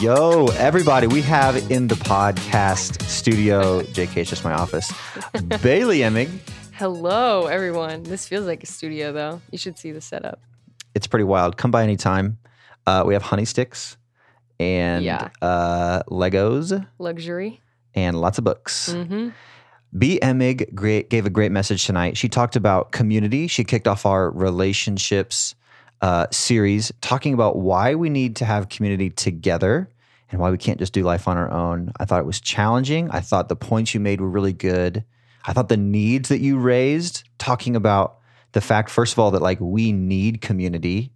Yo, everybody, we have in the podcast studio, JK, it's just my office, Bailey Emig. Hello, everyone. This feels like a studio, though. You should see the setup. It's pretty wild. Come by anytime. Uh, we have honey sticks and Yeah. uh, Legos Luxury. and lots of books. Mm-hmm. B. Emig great, gave a great message tonight. She talked about community. She kicked off our relationships uh, series, talking about why we need to have community together and why we can't just do life on our own. I thought it was challenging. I thought the points you made were really good. I thought the needs that you raised, talking about the fact, first of all, that like we need community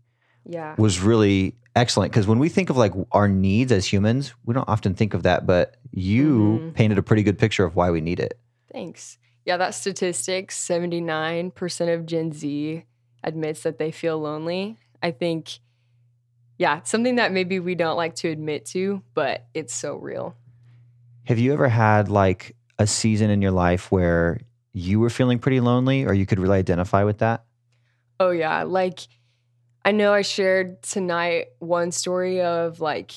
Yeah. was really excellent because when we think of like our needs as humans, we don't often think of that, but you Mhm. painted a pretty good picture of why we need it. Thanks. Yeah, that statistic 79% of Gen Z admits that they feel lonely. I think, yeah, something that maybe we don't like to admit to, but it's so real. Have you ever had like a season in your life where you were feeling pretty lonely or you could really identify with that? Oh, yeah. Like, I know I shared tonight one story of like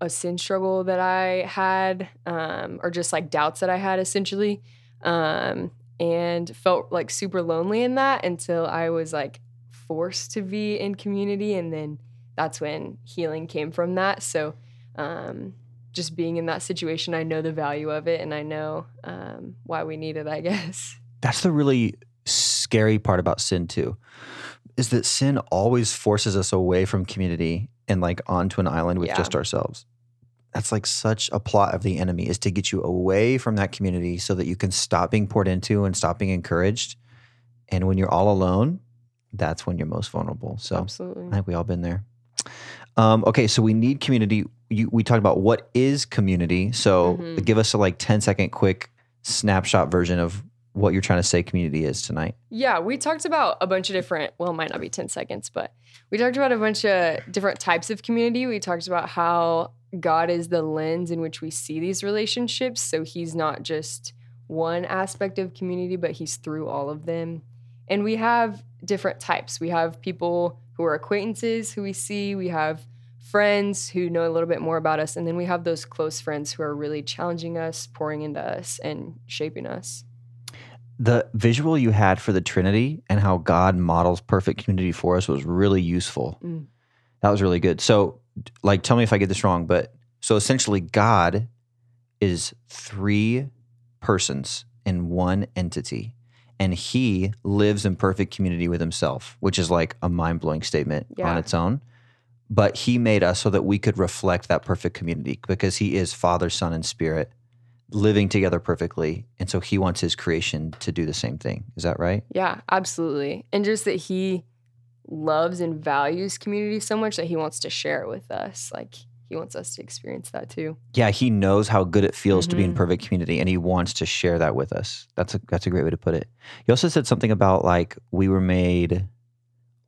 a sin struggle that I had, um, or just like doubts that I had essentially, um, and felt like super lonely in that until I was like forced to be in community. And then that's when healing came from that. So, um, just being in that situation, I know the value of it and I know um, why we need it, I guess. That's the really scary part about sin too. Is that sin always forces us away from community and like onto an island with Yeah. just ourselves. That's like such a plot of the enemy is to get you away from that community so that you can stop being poured into and stop being encouraged. And when you're all alone, that's when you're most vulnerable. So Absolutely. I think we all been there. Um, okay, so we need community. You, we talked about what is community. So Mhm. give us a like 10 second quick snapshot version of what you're trying to say community is tonight. Yeah, we talked about a bunch of different, well, it might not be 10 seconds, but we talked about a bunch of different types of community. We talked about how God is the lens in which we see these relationships. So he's not just one aspect of community, but he's through all of them. And we have different types. We have people who are acquaintances who we see, we have friends who know a little bit more about us, and then we have those close friends who are really challenging us, pouring into us, and shaping us. The visual you had for the Trinity and how God models perfect community for us was really useful. Mm. That was really good. So, like, tell me if I get this wrong, but so essentially, God is three persons in one entity, and He lives in perfect community with Himself, which is like a mind blowing statement on its own. But He made us so that we could reflect that perfect community because He is Father, Son, and Spirit living together perfectly. And so He wants His creation to do the same thing. Is that right? Yeah, absolutely. And just that he loves and values community so much that he wants to share it with us. Like he wants us to experience that too. yeah, he knows how good it feels to be in Mhm. perfect community and he wants to share that with us. That's a that's a great way to put it. You also said something about like we were made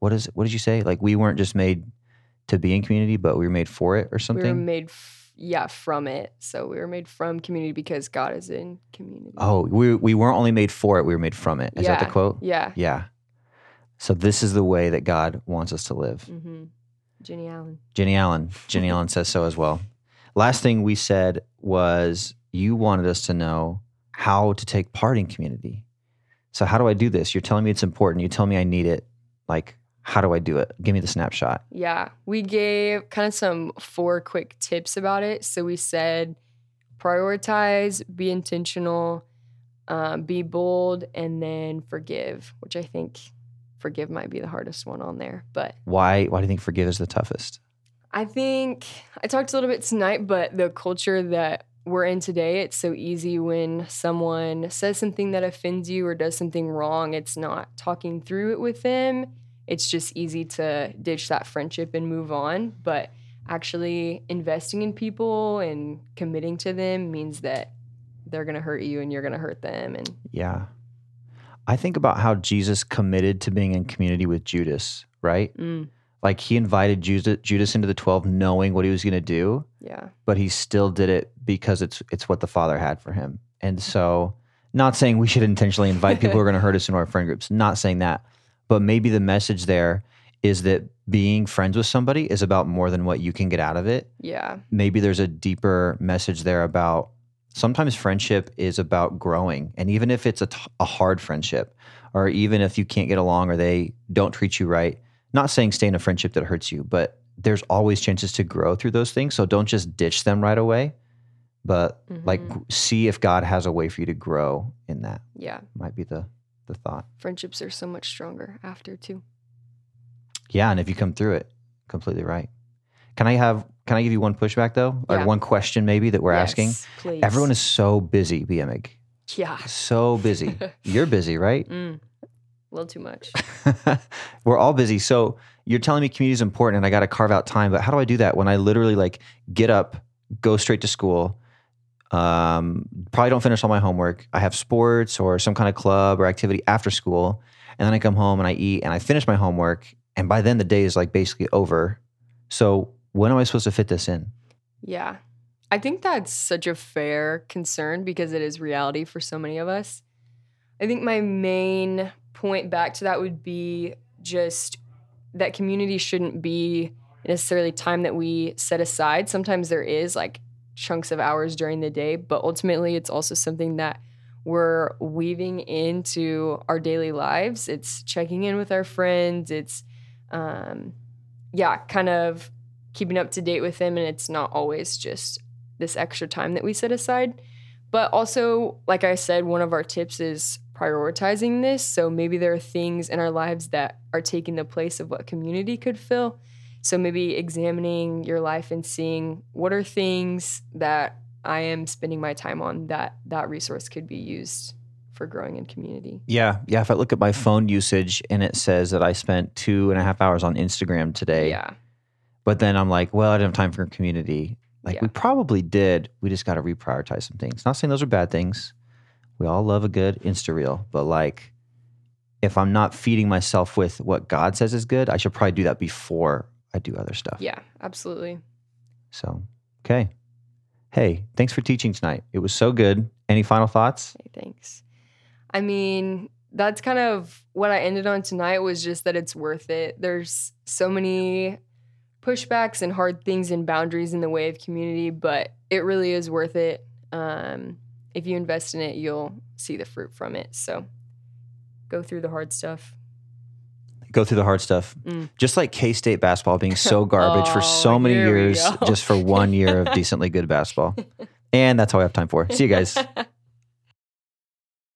what is what did you say? Like we weren't just made to be in community, but we were made for it or something. We were made, f- yeah, from it. So we were made from community because God is in community. oh, we we weren't only made for it, we were made from it. Is that the quote? Yeah. Yeah. So this is the way that God wants us to live. Mm-hmm. Jennie Allen. Jennie Allen. Jennie Allen says so as well. Last thing we said was you wanted us to know how to take part in community. So how do I do this? You're telling me it's important. You tell me I need it. Like, how do I do it? Give me the snapshot. Yeah, we gave kind of some four quick tips about it. So we said prioritize, be intentional, um, be bold, and then forgive, which I think forgive might be the hardest one on there. But Why why do you think forgive is the toughest? I think I talked a little bit tonight, but the culture that we're in today, it's so easy when someone says something that offends you or does something wrong, it's not talking through it with them. It's just easy to ditch that friendship and move on. But actually investing in people and committing to them means that they're going to hurt you and you're going to hurt them. And Yeah. I think about how Jesus committed to being in community with Judas, right? mm, Like he invited Judas, Judas into the 12 knowing what he was going to do, yeah, but he still did it because it's it's what the Father had for him. And so Not saying we should intentionally invite people who are going to hurt us into our friend groups. Not saying that. But maybe the message there is that being friends with somebody is about more than what you can get out of it. Yeah. Maybe there's a deeper message there about sometimes friendship is about growing. And even if it's a, t- a hard friendship, or even if you can't get along or they don't treat you right, not saying stay in a friendship that hurts you, but there's always chances to grow through those things. So don't just ditch them right away, but like Mhm. see if God has a way for you to grow in that. Yeah. Might be the the thought. Friendships are so much stronger after too. Yeah, and if you come through it, completely right. Can I have can I give you one pushback though? Or Yeah. one question maybe that we're asking? Please. Everyone is so busy, BMig. Yeah. So busy. You're busy, right? Mm. A little too much. We're all busy. So you're telling me community is important and I got to carve out time, but how do I do that when I literally like get up, go straight to school, um, probably don't finish all my homework. I have sports or some kind of club or activity after school. And then I come home and I eat and I finish my homework. And by then the day is like basically over. So when am I supposed to fit this in? Yeah. I think that's such a fair concern because it is reality for so many of us. I think my main point back to that would be just that community shouldn't be necessarily time that we set aside. Sometimes there is like chunks of hours during the day, but ultimately it's also something that we're weaving into our daily lives. It's checking in with our friends. It's, um, yeah, kind of keeping up to date with them. And it's not always just this extra time that we set aside. But also, like I said, one of our tips is prioritizing this. So maybe there are things in our lives that are taking the place of what community could fill. So maybe examining your life and seeing what are things that I am spending my time on that that resource could be used for growing in community. Yeah. Yeah. If I look at my mm-hmm. phone usage and it says that I spent two and a half hours on Instagram today, Yeah. but then I'm like, well, I didn't have time for community. Like Yeah. we probably did. We just got to reprioritize some things. Not saying those are bad things. We all love a good Insta reel, but like if I'm not feeding myself with what God says is good, I should probably do that before I do other stuff. Yeah, absolutely. So, okay. Hey, thanks for teaching tonight. It was so good. Any final thoughts? Hey, thanks. I mean, that's kind of what I ended on tonight was just that it's worth it. There's so many pushbacks and hard things and boundaries in the way of community, but it really is worth it. Um, if you invest in it, you'll see the fruit from it. So go through the hard stuff. Go through the hard stuff. Mm. Just like K State basketball being so garbage for so Oh, many years, just for one year of decently good basketball. And that's all we have time for. See you guys.